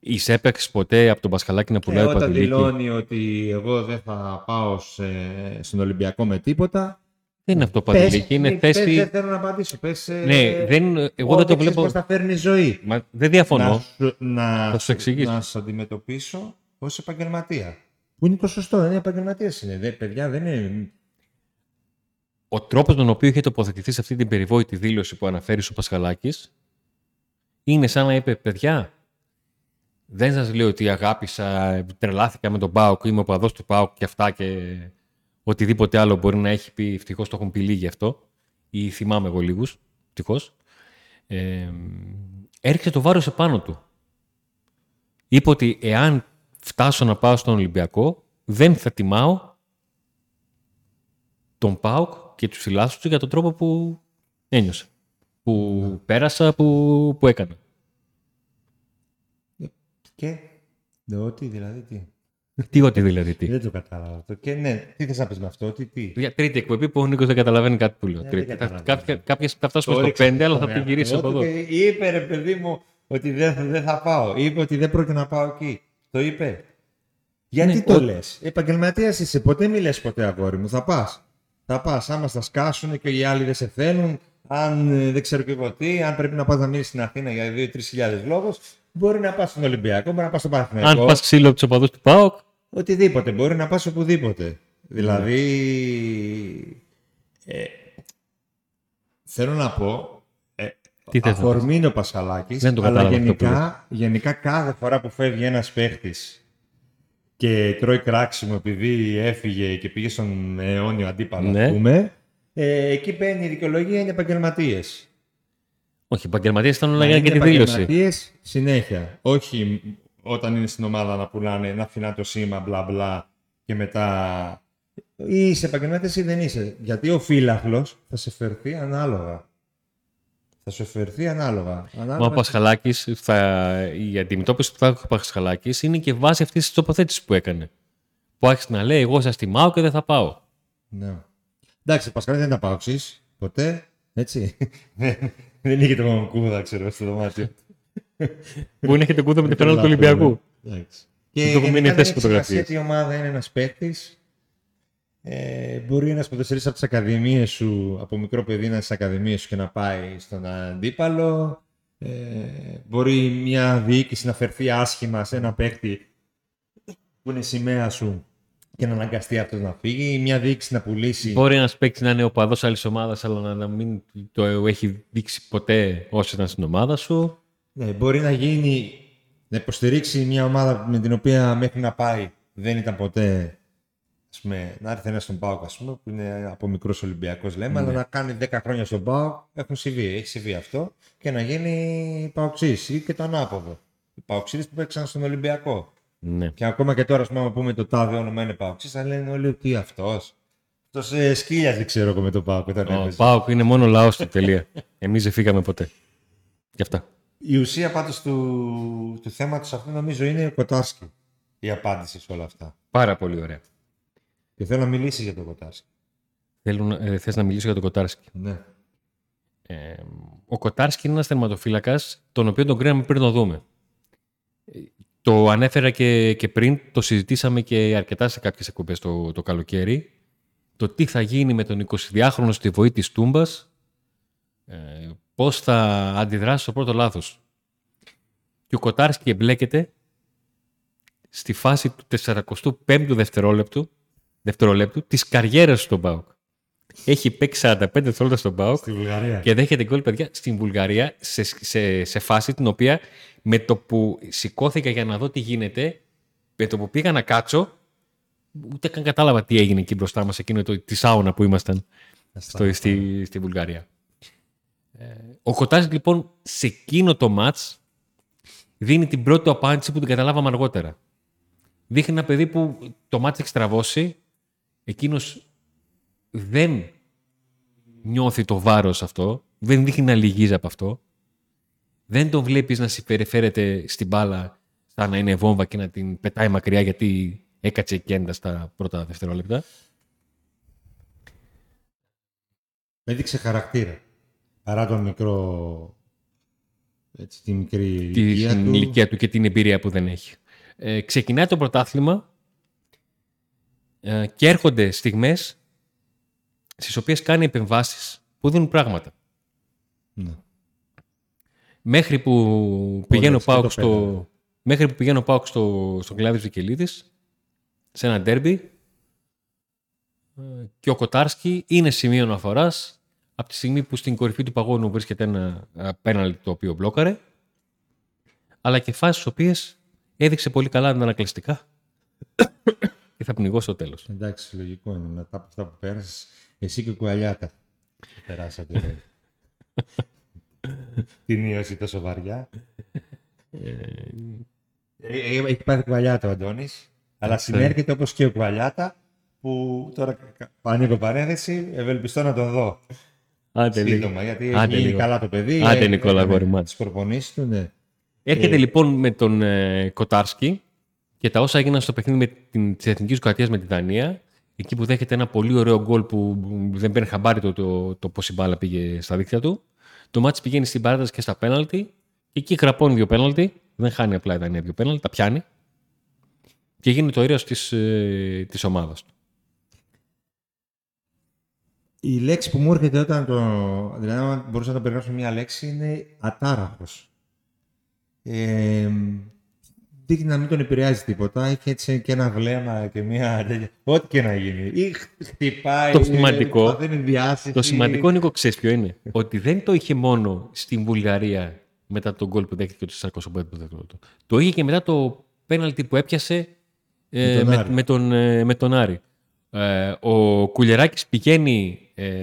είσαι έπαιξες ποτέ από τον Πασχαλάκη να Και πουλάει όταν παντελίκι. δηλώνει ότι εγώ δεν θα πάω σε- στον Ολυμπιακό με τίποτα. Δεν είναι αυτό πες- παντελίκι, είναι ναι, πες, θέση. δεν θέλω να απαντήσω. Πες, ε, Ναι, δεν, εγώ δεν το βλέπω. Πώς θα φέρνει η ζωή. Μα, δεν διαφωνώ. Να, σου, να, Θα σου εξηγήσω. να σε αντιμετωπίσω ως επαγγελματία. Που είναι το σωστό, δεν είναι επαγγελματία. Είναι. Δε, παιδιά, δεν είναι. Ο τρόπος τον οποίο είχε τοποθετηθεί σε αυτή την περιβόητη δήλωση που αναφέρεις ο Πασχαλάκης είναι σαν να είπε: Παιδιά, δεν σας λέω ότι αγάπησα, τρελάθηκα με τον Πάοκ, είμαι ο παδός του Πάοκ και αυτά και οτιδήποτε άλλο μπορεί να έχει πει. Ευτυχώς το έχουν πει λίγοι αυτό, ή θυμάμαι εγώ λίγους. Ευτυχώς. Ε, έριξε το βάρος επάνω του. Είπε ότι εάν φτάσω να πάω στον Ολυμπιακό, δεν θα τιμάω τον ΠΑΟΚ και τους φιλάθλους του για τον τρόπο που ένιωσα. Που πέρασα, που, που έκανα. Και. Ναι, ότι δηλαδή τι. τι ότι δηλαδή τι. Δεν το κατάλαβα αυτό. Και ναι, τι θες να πεις με αυτό, τι. τι. Για τρίτη εκπομπή που ο Νίκος δεν καταλαβαίνει κάτι που λέω. δεν Τρίτη. Θα- καταλαβαίνω. κάποια- Κάποιες θα φτάσουμε Το στο έριξε 5, αλλά θα στον την γυρίσω από εαυτό εδώ. του Και είπε ρε παιδί μου ότι δεν, δεν θα πάω. Είπε ότι δεν πρόκειται να πάω εκεί. Το είπε. Γιατί Ναι, το ο- λες; Επαγγελματίας είσαι. Ποτέ μη λες ποτέ αγόρι μου. Θα πας. Θα πας. Άμα στα σκάσουν και οι άλλοι δεν σε θέλουν. Αν ε, δεν ξέρω και εγώ τι. Αν πρέπει να πας να μείνεις στην Αθήνα για 2-3 χιλιάδες λόγους. Μπορεί να πας στον Ολυμπιακό, μπορεί να πας στον Παναθηναϊκό. Αν πας ξύλο από τους οπαδούς του ΠΑΟΚ, Οτιδήποτε. Μπορεί να πας οπουδήποτε. Δηλαδή. Ε, θέλω να πω. Ε, Τι θες να αφορμή είναι ο Πασχαλάκης, Δεν το αλλά κατάλαβα αυτό που γενικά, γενικά κάθε φορά που φεύγει ένας παίχτης και τρώει κράξιμο επειδή έφυγε και πήγε στον αιώνιο αντίπαλο, Ναι. ας πούμε, ε, εκεί μπαίνει η δικαιολογία, είναι επαγγελματίες. όχι, οι επαγγελματίες ήταν όλα για και τη δήλωση. συνέχεια. Όχι όταν είναι στην ομάδα να πουλάνε, να αφηνά το σήμα, μπλα μπλα και μετά. Ή είσαι επαγγελματίας ή δεν είσαι. Γιατί ο φύλαχλο θα σε φερθεί ανάλογα. Θα σου φερθεί ανάλογα. Μα ανάλογα ο Πασχαλάκης, η αντιμετώπιση που θα έχει ο Πασχαλάκης είναι και βάση αυτής της τοποθέτησης που έκανε. Που άρχισε να λέει: Εγώ σα τιμάω και δεν θα πάω. Ναι. Εντάξει, ο Πασκαλάκη δεν ήταν παοξή ποτέ. Έτσι. Δεν- δεν είχε τον κούδα, ξέρω, στο δωμάτιο. Που είναι και τον κούδο με την φανέλα του Ολυμπιακού. Εντάξει. Το Και έχουμε μείνει γενικά αυτές δεν τις έχει φωτογραφίες. σημασία τι ομάδα είναι ένας παίκτης. Ε, μπορεί ένας ποδοσφαιριστής από τις ακαδημίες σου, από μικρό παιδί να είναι στις ακαδημίες σου και να πάει στον αντίπαλο. Ε, μπορεί μια διοίκηση να φερθεί άσχημα σε ένα παίκτη που είναι σημαία σου και να αναγκαστεί αυτός να φύγει. Ή μια διοίκηση να πουλήσει. Μπορεί ένας παίκτης να είναι ο παδό άλλης ομάδας, αλλά να, να μην το έχει δείξει ποτέ όσο ήταν στην ομάδα σου. Ναι, μπορεί να γίνει, να υποστηρίξει μια ομάδα με την οποία μέχρι να πάει δεν ήταν ποτέ. Ας πούμε, να έρθει ένας στον Πάοκ, ας πούμε, που είναι από μικρό Ολυμπιακό, λέμε, αλλά να κάνει 10 χρόνια στον Πάοκ, έχουν συμβεί, έχει συμβεί αυτό, και να γίνει Παοξή ή και το ανάποδο. Οι Παοξίδε που παίξαν στον Ολυμπιακό. Ναι. Και ακόμα και τώρα, ας πούμε, άμα πούμε το τάδε όνομα είναι Παοξή, θα λένε όλοι ότι αυτός. Αυτός ε, σκύλιαζε, ξέρω εγώ, με τον Πάοκ όταν Ο έπαιζε. Πάοκ είναι μόνο λαός του. Τελεία. Εμείς δεν φύγαμε ποτέ. Γι' αυτά. Η ουσία πάντως του, του θέματος αυτού νομίζω είναι ο Κοτάρσκι. Η απάντηση σε όλα αυτά. Πάρα πολύ ωραία. Και θέλω να μιλήσεις για τον Κοτάρσκι. Θέλω, να- ε, θες να μιλήσω για τον Κοτάρσκι; Ναι. Ε, ο Κοτάρσκι είναι ένας τερματοφύλακα, τον οποίο τον κρίναμε πριν το δούμε. Ε, Το ανέφερα και, και πριν, το συζητήσαμε και αρκετά σε κάποιες εκπομπές το, το καλοκαίρι. Το τι θα γίνει με τον 22χρονο στη βοή της Τούμπας, ε, πώς θα αντιδράσει στο πρώτο λάθος. Και ο Κοτάρσκι εμπλέκεται στη φάση του 45ου δευτερόλεπτου, δευτερολέπτου της καριέρας του στον ΠΑΟΚ. Έχει παίξει 45 δευτερόλεπτα στον ΠΑΟΚ Στη Βουλγαρία. και δέχεται γκολ, παιδιά, στην Βουλγαρία, σε, σε, σε φάση την οποία με το που σηκώθηκα για να δω τι γίνεται, με το που πήγα να κάτσω, ούτε καν κατάλαβα τι έγινε εκεί μπροστά μας, εκείνο το, τη σάουνα που ήμασταν στο, στη, στη Βουλγαρία. Ε, ο Κοτάζης λοιπόν σε εκείνο το μάτς δίνει την πρώτη του απάντηση που την καταλάβαμε αργότερα. Δείχνει ένα παιδί που το μάτς έχει στραβώσει, εκείνος δεν νιώθει το βάρος αυτό, δεν δείχνει να λυγίζει από αυτό, δεν τον βλέπεις να συμπεριφέρεται στην μπάλα σαν να είναι βόμβα και να την πετάει μακριά γιατί έκατσε κέντα στα πρώτα δευτερόλεπτα. Έδειξε χαρακτήρα. Παρά τον μικρό... Έτσι, τη μικρή τη ηλικία στην του. ηλικία του και την εμπειρία που δεν έχει. Ε, ξεκινάει το πρωτάθλημα ε, και έρχονται στιγμές στις οποίες κάνει επεμβάσεις που δίνουν πράγματα. Ναι. Μέχρι που πηγαίνω και το πάω στο, πέναλτι. μέχρι που πηγαίνω πάω στο, στον κλάδι Βικελίδης σε ένα ντέρμπι ε, και ο Κοτάρσκι είναι σημείο αναφοράς από τη στιγμή που στην κορυφή του παγόνου βρίσκεται ένα πέναλτι το οποίο μπλόκαρε αλλά και φάσεις στις οποίες έδειξε πολύ καλά αντανακλαστικά και θα πνιγώ στο τέλος. Εντάξει, λογικό είναι. Μετά από αυτά που πέρασες, εσύ και ο Κουαλιάτα. Περάσατε. Την ίωση τόσο βαριά. Ε, ε, Έχει πάθει κουαλιάτα ο Αντώνης, αλλά συνέρχεται όπως και ο κουαλιάτα, που τώρα κα- ανοίγω παρένθεση, ευελπιστώ να τον δω. Άντε λίγο. Σύντομα, γιατί έχει Άντε γίνει λίγο. καλά το παιδί. Άντε, έκανε Νικόλα, αγόρι μου, άντε. Τις προπονήσεις του, ναι. Έρχεται Ε, λοιπόν με τον ε, Κοτάρσκι και τα όσα έγιναν στο παιχνίδι με την, της Εθνικής Κροατίας με τη Δανία, εκεί που δέχεται ένα πολύ ωραίο γκολ που δεν παίρνει χαμπάρι το, το, το πώς η μπάλα πήγε στα δίκτυα του. Το μάτς πηγαίνει στην παράταση και στα πέναλτι και εκεί χραπώνει δύο πέναλτι. Δεν χάνει απλά η Δανία δύο πέναλτι, τα πιάνει. Και γίνει το ήρωας της, ε, της ομάδας του. Η λέξη που μου έρχεται όταν το. Δηλαδή, αν μπορούσα να το περιγράψω μια λέξη, είναι ατάραχος. Ε, δείχνει να μην τον επηρεάζει τίποτα. Έχει έτσι και ένα βλέμμα και μια τέτοια. Ό,τι και να γίνει. Ή χτυπάει. Το σημαντικό- παθαίνει διάσηση. Το σημαντικό, Νίκο, ξέρεις ποιο είναι; ότι δεν το είχε μόνο στην Βουλγαρία μετά τον γκολ που δέχτηκε το 405 δευτερόλεπτο. Το είχε και μετά το πέναλτι που έπιασε ε, Με τον με, Άρη. με τον, ε, με τον Άρη. Ε, ο Κουλεράκης πηγαίνει ε,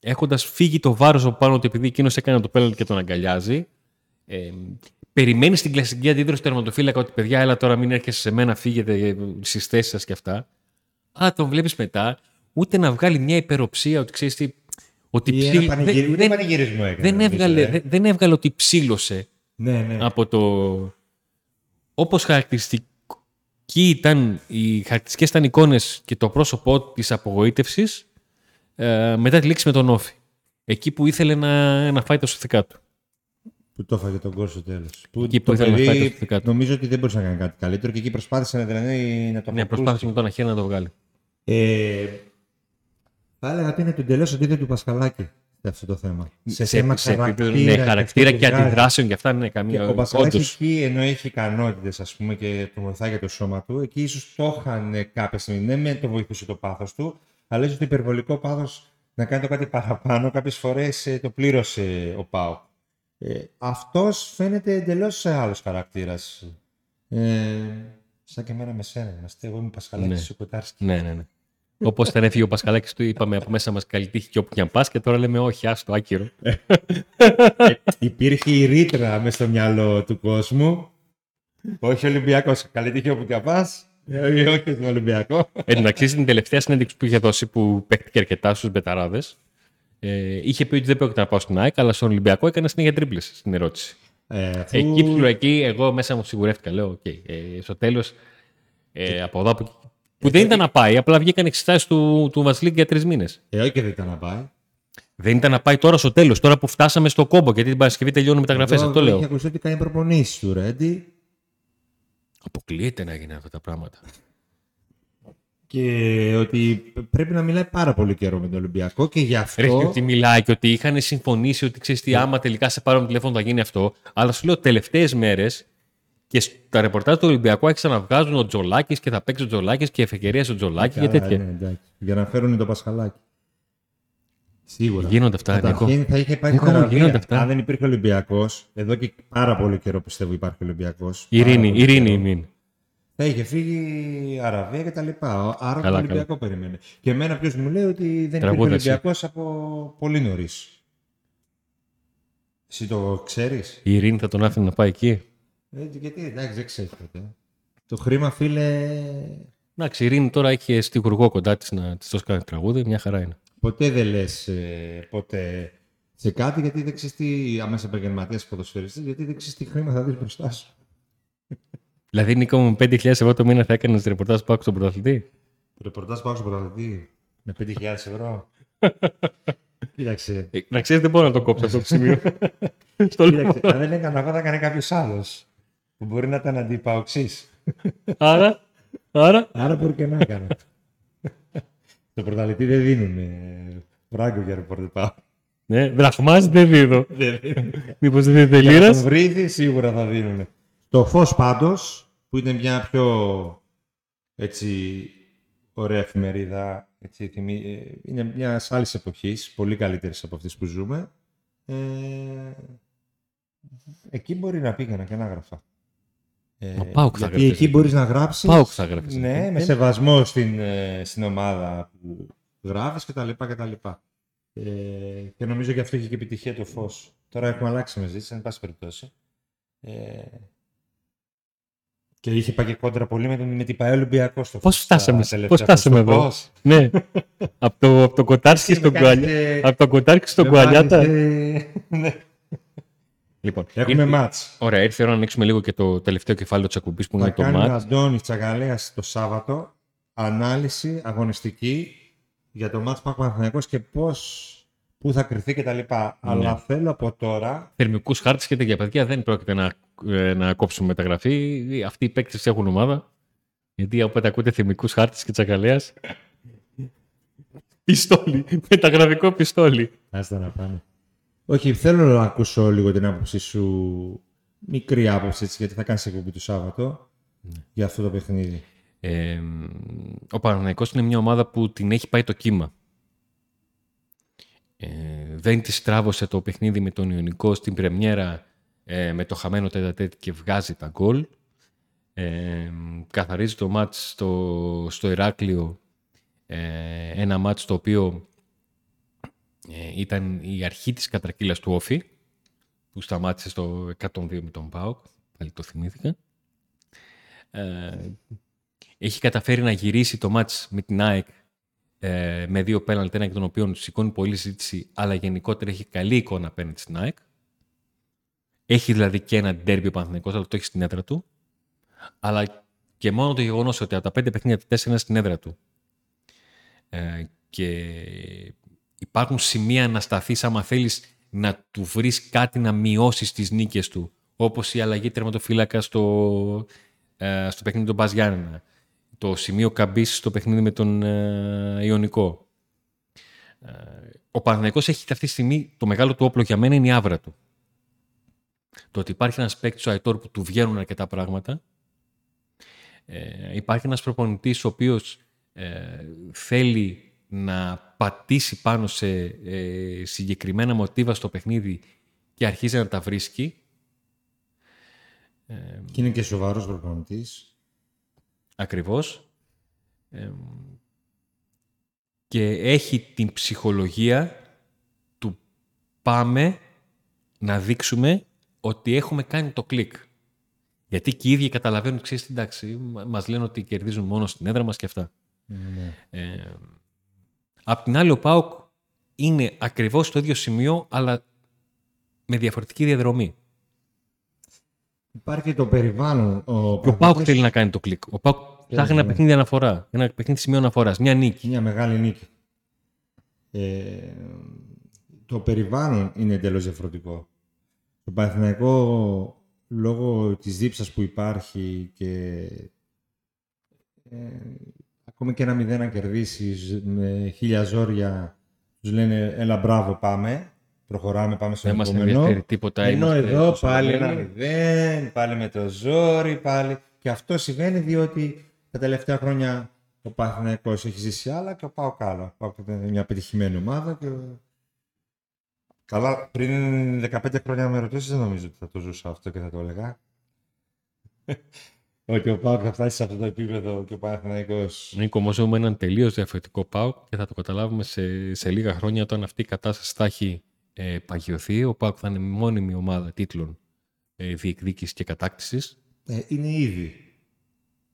έχοντας φύγει το βάρος από πάνω του επειδή εκείνος έκανε το πέναλτι και τον αγκαλιάζει. Ε, περιμένεις στην κλασική αντίδραση του τερματοφύλακα ότι παιδιά, έλα τώρα μην έρχεσαι σε μένα, φύγετε στις θέσεις σας και αυτά. Αλλά τον βλέπεις μετά, ούτε να βγάλει μια υπεροψία ότι ξέρεις τι. Ότι Ή ένα ψήλ- πανηγυρι- δεν, ούτε δεν, πανηγυρισμό έκανε. δεν, νομίζω, έβγαλε, ε. δεν, δεν έβγαλε ότι ψήλωσε Ναι, ναι. από το. Όπως χαρακτηριστική ήταν, οι χαρακτηριστικές ήταν εικόνες και το πρόσωπό της απογοήτευσης ε, μετά τη λήξη με τον Όφη. Εκεί που ήθελε να, να φάει τα σωθικά του. Που το έφαγε τον κόρ στο τέλος. Που Εκεί που το ήθελε να φάει παιδί τα σωθικά του. νομίζω ότι δεν μπορούσε να κάνει κάτι καλύτερο και εκεί προσπάθησε να, δηλαδή, να το Ναι, αποκρούσει. προσπάθησε με τον Αχέρα να το βγάλει. Ε, θα έλεγα ότι είναι το εντελώς αντίθετο του Πασχαλάκη σε αυτό το θέμα. σε, θέμα σε επίπεδο χαρακτήρα ναι, χαρακτήρα αυτό και που βγάζει. αντιδράσεων και αυτά είναι Και καμία. ο Πασχαλάκη όντως. εκεί, ενώ έχει ικανότητες, ας πούμε, και το βοηθάει για το σώμα του, εκεί ίσως το είχαν κάποια στιγμή. Ναι, με το βοηθούσε το πάθος του, αλλά ίσως το υπερβολικό πάθος να κάνει το κάτι παραπάνω. Κάποιες φορές το πλήρωσε ο Πάο. Ε, Αυτός φαίνεται εντελώς άλλο χαρακτήρας. Ε, σαν και εμένα με σένα είμαστε. Εγώ είμαι Πασχαλάκης Ναι. ναι. Κοτάρσκι. Ναι, ναι, ναι. Όπως ήταν έφυγε ο Πασχαλάκης του, είπαμε από μέσα μας καλή τύχη και όπου και αν πας, και τώρα λέμε όχι, άστο, άκυρο. Υπήρχε η ρήτρα μέσα στο μυαλό του κόσμου. Όχι Ολυμπιακός. Καλή τύχη όπου και αν πας. Όχι στον Ολυμπιακό. Εν τω μεταξύ, στην τελευταία συνέντευξη που είχε δώσει, που παίχτηκε αρκετά στους μπεταράδες, ε, είχε πει ότι δεν πρόκειται να πάω στην ΑΕΚ, αλλά στον Ολυμπιακό έκανε συνέχεια τρίπλες στην ερώτηση. Ε, αφού- Εκεί που εκεί, εγώ μέσα μου σιγουρεύτηκα. Λέω, οκ. Ε, στο τέλος, ε, από εδώ από εκεί. Που δεν ήταν να πάει, απλά βγήκαν εξετάσεις του, του Βάτσλικ για τρεις μήνες. Ε, όχι και δεν ήταν να πάει. Δεν ήταν να πάει τώρα στο τέλος, τώρα που φτάσαμε στο κόμπο, γιατί την Παρασκευή τελειώνουν μεταγραφές. Εδώ Αυτό Είχε λέω. ακουστεί ότι κάνει προπονήσεις του Ρέντη Αποκλείεται να γίνει αυτά τα πράγματα. Και ότι πρέπει να μιλάει πάρα πολύ καιρό με τον Ολυμπιακό και γι' Ρε, και αυτό. ότι μιλάει και ότι είχαν συμφωνήσει ότι ξέρεις τι, άμα τελικά σε πάρω με τηλέφωνο θα γίνει αυτό. Αλλά σου λέω τελευταίες μέρες και στα ρεπορτάζ του Ολυμπιακού άρχισαν να βγάζουν ο Τζολάκης και θα παίξει ο Τζολάκης και εφεγγερία ο Τζολάκη και Καλά, τέτοια. ναι, εντάξει. για να φέρουν το Πασχαλάκι. Σίγουρα. Γίνονται αυτά, Νίκο. Καταρχήν θα είχε πάει στην Νίκο μου, Αραβία. γίνονται αυτά. Αν δεν υπήρχε Ολυμπιακός, εδώ και πάρα πολύ καιρό πιστεύω υπάρχει Ολυμπιακός. Ειρήνη, ειρήνη, μην. Θα είχε φύγει Αραβία και τα λοιπά. Άρα Καλά, το Ολυμπιακό περιμένει. Και εμένα ποιος μου λέει ότι δεν υπήρχε Τραγούδα, εσύ. Ολυμπιακός από πολύ νωρίς. Εσύ το ξέρεις; Η Ειρήνη θα τον άφηνε να πάει εκεί; Ε, γιατί εντάξει, δεν ξέρεις ποτέ. Το χρήμα, φίλε, Εντάξει, η Ειρήνη τώρα έχει στιγουργό κοντά της να της δώσει κάνει τραγούδι, μια χαρά είναι. ποτέ δεν λες ποτέ σε κάτι γιατί δεν ξέρεις τι αμέσα επαγγελματίας ποδοσφαιριστής, γιατί δεν ξέρεις τι χρήμα θα δεις μπροστά σου. Δηλαδή, Νίκο μου, 5.000 ευρώ το μήνα θα έκανες ρεπορτάζ που άκουσα στον πρωταθλητή; Το ρεπορτάζ πάω στο πρωταθλητή με 5.000 ευρώ. Κοίταξε. Ε, να ξέρεις, δεν μπορώ να το κόψω αυτό το σημείο. Στο λέω. Κοίταξε, αν δεν έκανα εγώ, θα έκανε κάποιος άλλος. Που μπορεί να ήταν αντιπαοξής. Άρα, άρα, Άρα μπορεί και να έκανα. Στο πρωταθλητή δεν δίνουν φράγκο για ρεπορτάζ. ναι, δραχμάς δεν δίδω. Δεν δίνουν. Μήπως δεν δίδεται Για να τον λίρας. βρήθη σίγουρα θα δίνουν. Το φως πάντως, που είναι μια πιο έτσι ωραία εφημερίδα, έτσι, θυμί- ε, είναι μιας άλλης εποχής, πολύ καλύτερης από αυτές που ζούμε. Ε, εκεί μπορεί να πήγαινα και να γράφα. Ε, Μα ΠΑΟΚ θα γιατί γράφεις. εκεί μπορείς να γράψεις Πάω θα γράφεις. ναι, με σεβασμό στην, ε, στην ομάδα που γράφεις και τα λοιπά και τα λοιπά. Ε, και νομίζω γι' αυτό έχει και επιτυχία το φως. Τώρα έχουμε αλλάξει μαζί, εν πάση περιπτώσει. Ε, και είχε πάει και κόντρα πολύ με, τον- με την ΠαΕ Ολυμπιακό στο Πώς φως τα φτάσαμε, τελευταία πώς φτάσαμε στο εδώ; φως. Ναι. από το, απ' το κοτάρσκι στον Με κάνεις, κουαλιά. ε, Από το κοτάρσκι στον με κουαλιάτα. βάζεις, ε, ναι. Λοιπόν, Έχουμε ήρθε- μάτς. Ωραία, ήρθε η ώρα να ανοίξουμε λίγο και το τελευταίο κεφάλαιο της ακουμπής που Θα είναι το κάνει ο μάτς. Αντώνης Τσαγαλέας το Σάββατο ανάλυση αγωνιστική για το μάτς Πάκου Παναθηναϊκός και πώς, πού θα κρυθεί και τα λοιπά. Ναι. Αλλά θέλω από τώρα, Θερμικούς χάρτες και τέτοια παιδιά δεν πρόκειται να, ε, να κόψουμε μεταγραφή. Αυτοί οι παίκτες έχουν ομάδα. Γιατί όποτε ακούτε θερμικού χάρτες και τσακαλέας. πιστόλι. Μεταγραφικό πιστόλι. άστα να πάνε. Όχι, θέλω να ακούσω λίγο την άποψή σου μικρή άποψη, έτσι, γιατί θα κάνεις εκπομπή του Σάββατο για αυτό το παιχνίδι. Ε, ο Παναθηναϊκός είναι μια ομάδα που την έχει πάει το κύμα. Ε, δεν της τράβωσε το παιχνίδι με τον Ιωνικό στην πρεμιέρα ε, με το χαμένο τέτα και βγάζει τα γκολ. Ε, καθαρίζει το μάτς στο, στο Ηράκλειο ε, ένα μάτς το οποίο ε, ήταν η αρχή της κατρακύλας του Όφη που σταμάτησε στο 102 με τον ΠΑΟΚ, πάλι το θυμήθηκα. Ε, έχει καταφέρει να γυρίσει το μάτς με την ΑΕΚ ε, με δύο πέναλτ, ένα εκ των οποίων σηκώνει πολλή συζήτηση, αλλά γενικότερα έχει καλή εικόνα απέναντι στην ΑΕΚ. Έχει δηλαδή και ένα ντέρμπι ο Παναθηναϊκός, αλλά το έχει στην έδρα του. Αλλά και μόνο το γεγονός ότι από τα πέντε παιχνίδια, τέσσερα είναι στην έδρα του. Ε, και υπάρχουν σημεία να σταθείς άμα θέλεις να του βρεις κάτι να μειώσεις τις νίκες του. Όπως η αλλαγή τερματοφύλακας στο, ε, στο παιχνίδι του Μπαζ Το σημείο καμπής στο παιχνίδι με τον ε, Ιωνικό. Ε, ο Παναθηναϊκός έχει αυτή τη στιγμή το μεγάλο του όπλο για μένα είναι η άβρα του. Το ότι υπάρχει ένας παίκτης ο Αϊτόρ που του βγαίνουν αρκετά πράγματα. Ε, υπάρχει ένας προπονητής ο οποίος ε, θέλει να πατήσει πάνω σε ε, συγκεκριμένα μοτίβα στο παιχνίδι και αρχίζει να τα βρίσκει. Ε, και είναι και σοβαρός προπονητής. Ακριβώς. και έχει την ψυχολογία του πάμε να δείξουμε ότι έχουμε κάνει το κλικ. Γιατί και οι ίδιοι καταλαβαίνουν, ξέρεις, εντάξει, μας λένε ότι κερδίζουν μόνο στην έδρα μας και αυτά. Ναι. Ε, απ' την άλλη, ο ΠΑΟΚ είναι ακριβώς στο ίδιο σημείο, αλλά με διαφορετική διαδρομή. Υπάρχει το περιβάλλον. Ο, ο ΠΑΟΚ θέλει να κάνει το κλικ. Ο ΠΑΟΚ ψάχνει ένα παιχνίδι αναφορά. Ένα παιχνίδι σημείο αναφοράς. Μια νίκη. Μια μεγάλη νίκη. Ε, το περιβάλλον είναι εντελώς διαφορετικό. Το Παναθηναϊκό λόγω της δίψας που υπάρχει και ε, ακόμη και ένα μηδέν να κερδίσεις με χίλια ζόρια τους λένε έλα μπράβο πάμε, προχωράμε, πάμε στο Δεν επόμενο. τίποτα. Ενώ εδώ πάλι ένα μηδέν, πάλι με το ζόρι, πάλι... Και αυτό συμβαίνει διότι τα τελευταία χρόνια ο Παναθηναϊκός έχει ζήσει άλλα και ο Πάο Κάλα. Ο είναι μια πετυχημένη ομάδα και Καλά, πριν 15 χρόνια με ρωτήσεις, δεν νομίζω ότι θα το ζούσα αυτό και θα το έλεγα. ότι ο Πάουκ θα φτάσει σε αυτό το επίπεδο και ο Παναθηναϊκός... Νίκο, όμως έχουμε έναν τελείως διαφορετικό Πάουκ και θα το καταλάβουμε σε, σε λίγα χρόνια όταν αυτή η κατάσταση θα έχει ε, παγιωθεί. Ο Πάουκ θα είναι μόνιμη ομάδα τίτλων ε, διεκδίκησης και κατάκτησης. Ε, είναι ήδη.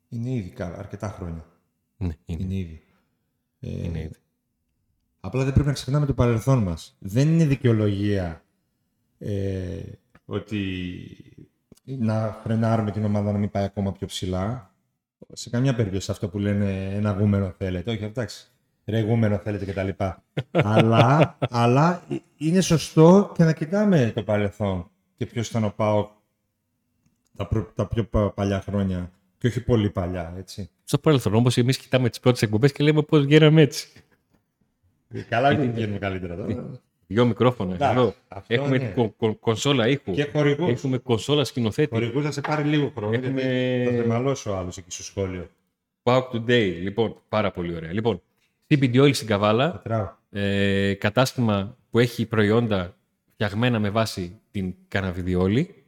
Είναι ήδη αρκετά χρόνια. Ναι, είναι. είναι ήδη. Ε, είναι ήδη. Απλά δεν πρέπει να ξεχνάμε το παρελθόν μας. Δεν είναι δικαιολογία ε, ότι να φρενάρουμε την ομάδα να μην πάει ακόμα πιο ψηλά. Σε καμιά περίπτωση αυτό που λένε ένα γούμενο θέλετε. Όχι, εντάξει. Ρε γούμενο θέλετε κτλ. αλλά, αλλά είναι σωστό και να κοιτάμε το παρελθόν και ποιος ήταν ο Πάο τα, τα πιο παλιά χρόνια και όχι πολύ παλιά, έτσι. Στο παρελθόν όμως, εμείς κοιτάμε τις πρώτες εκπομπές και λέμε πώς γίναμε έτσι. Καλά, δεν βγαίνουμε καλύτερα τώρα. Δυο μικρόφωνα. Εδώ. Έχουμε ναι. κονσόλα ήχου. Και χορηγούς. Έχουμε κονσόλα σκηνοθέτη. Χορηγούς θα σε πάρει λίγο χρόνο. Έχουμε... Γιατί θα θεμαλώσει ο άλλος εκεί στο σχόλιο. Pauk Today. Λοιπόν, πάρα πολύ ωραία. Λοιπόν, CBD Oil στην Καβάλα. Ε, κατάστημα που έχει προϊόντα φτιαγμένα με βάση την καναβιδιόλη.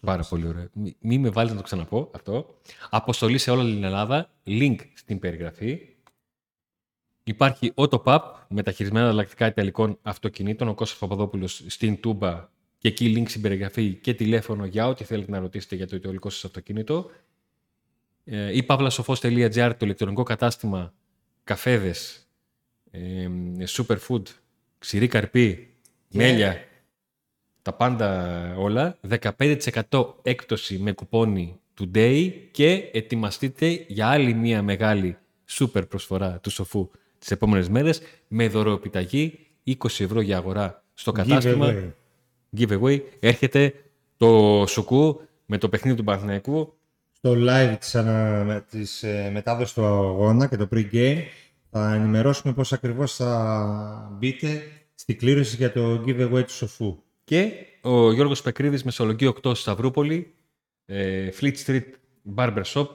Πάρα πολύ ωραία. Μην με βάλεις να το ξαναπώ αυτό. Αποστολή σε όλη την Ελλάδα. Link στην περιγραφή. Υπάρχει AutoPub, μεταχειρισμένα αλλακτικά ιταλικών αυτοκινήτων, ο Κώστας Παπαδόπουλος στην Τούμπα και εκεί link στην περιγραφή και τηλέφωνο για ό,τι θέλετε να ρωτήσετε για το ιταλικό σας αυτοκίνητο. Ε, ή παύλασοφός.gr, το ηλεκτρονικό κατάστημα, καφέδες, ε, superfood, ξηρή καρπή, μέλια, τα πάντα όλα. 15% έκπτωση με κουπόνι today και ετοιμαστείτε για άλλη μία μεγάλη super προσφορά του σοφού τις επόμενες μέρες με δωρεοπιταγή 20 ευρώ για αγορά στο κατάστημα. Giveaway. Έρχεται το Σουκού με το παιχνίδι του Παναθηναϊκού. Στο live της, ανα... της ε, μετάδοσης του αγώνα και το pre-game θα ενημερώσουμε πώς ακριβώς θα μπείτε στη κλήρωση για το giveaway του Σοφού. Και ο Γιώργος Πεκρίδης, Μεσολογγί 8 Σταυρούπολη, ε, Fleet Street Barber Shop,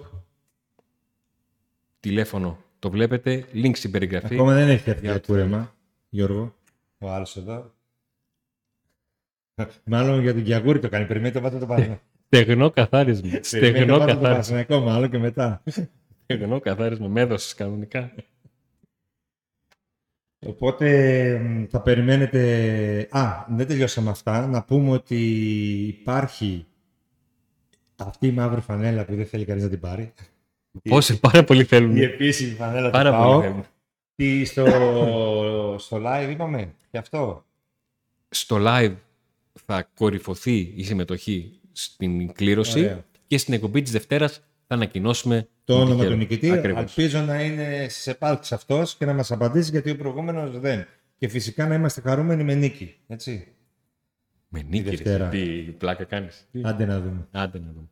τηλέφωνο το βλέπετε, link στην περιγραφή. Ακόμα δεν έχει έρθει Για το κούρεμα, Γιώργο. Ο άλλος εδώ. Μάλλον για τον Κιαγούρη το κάνει. Περιμένει το πάτε το Παναθηναϊκό. Στεγνό καθάρισμα. Περιμένει Στεγνό το πάτε το καθάρισμα. Παναθηναϊκό μάλλον και μετά. Στεγνό καθάρισμα. Με έδωσες κανονικά. Οπότε μ, θα περιμένετε... Α, δεν τελειώσαμε αυτά. Να πούμε ότι υπάρχει αυτή η μαύρη φανέλα που δεν θέλει κανείς να την πάρει. Πόσοι πάρα πολύ θέλουν. Η επίσημη φανέλα του Πάρα πολύ ΠΑΟΚ. θέλουν. Τι στο, στο live είπαμε, γι' αυτό; Στο live θα κορυφωθεί η συμμετοχή στην κλήρωση Ωραία. και στην εκπομπή της Δευτέρας θα ανακοινώσουμε Το τον όνομα τυχερό. του νικητή. Ακριβώς. Ελπίζω να είναι στις επάλξεις αυτός και να μας απαντήσει γιατί ο προηγούμενος δεν. Και φυσικά να είμαστε χαρούμενοι με νίκη. Έτσι. Με νίκη, ρε, Δευτέρα. τι πλάκα κάνεις. Τι- Άντε να δούμε. Άντε να δούμε.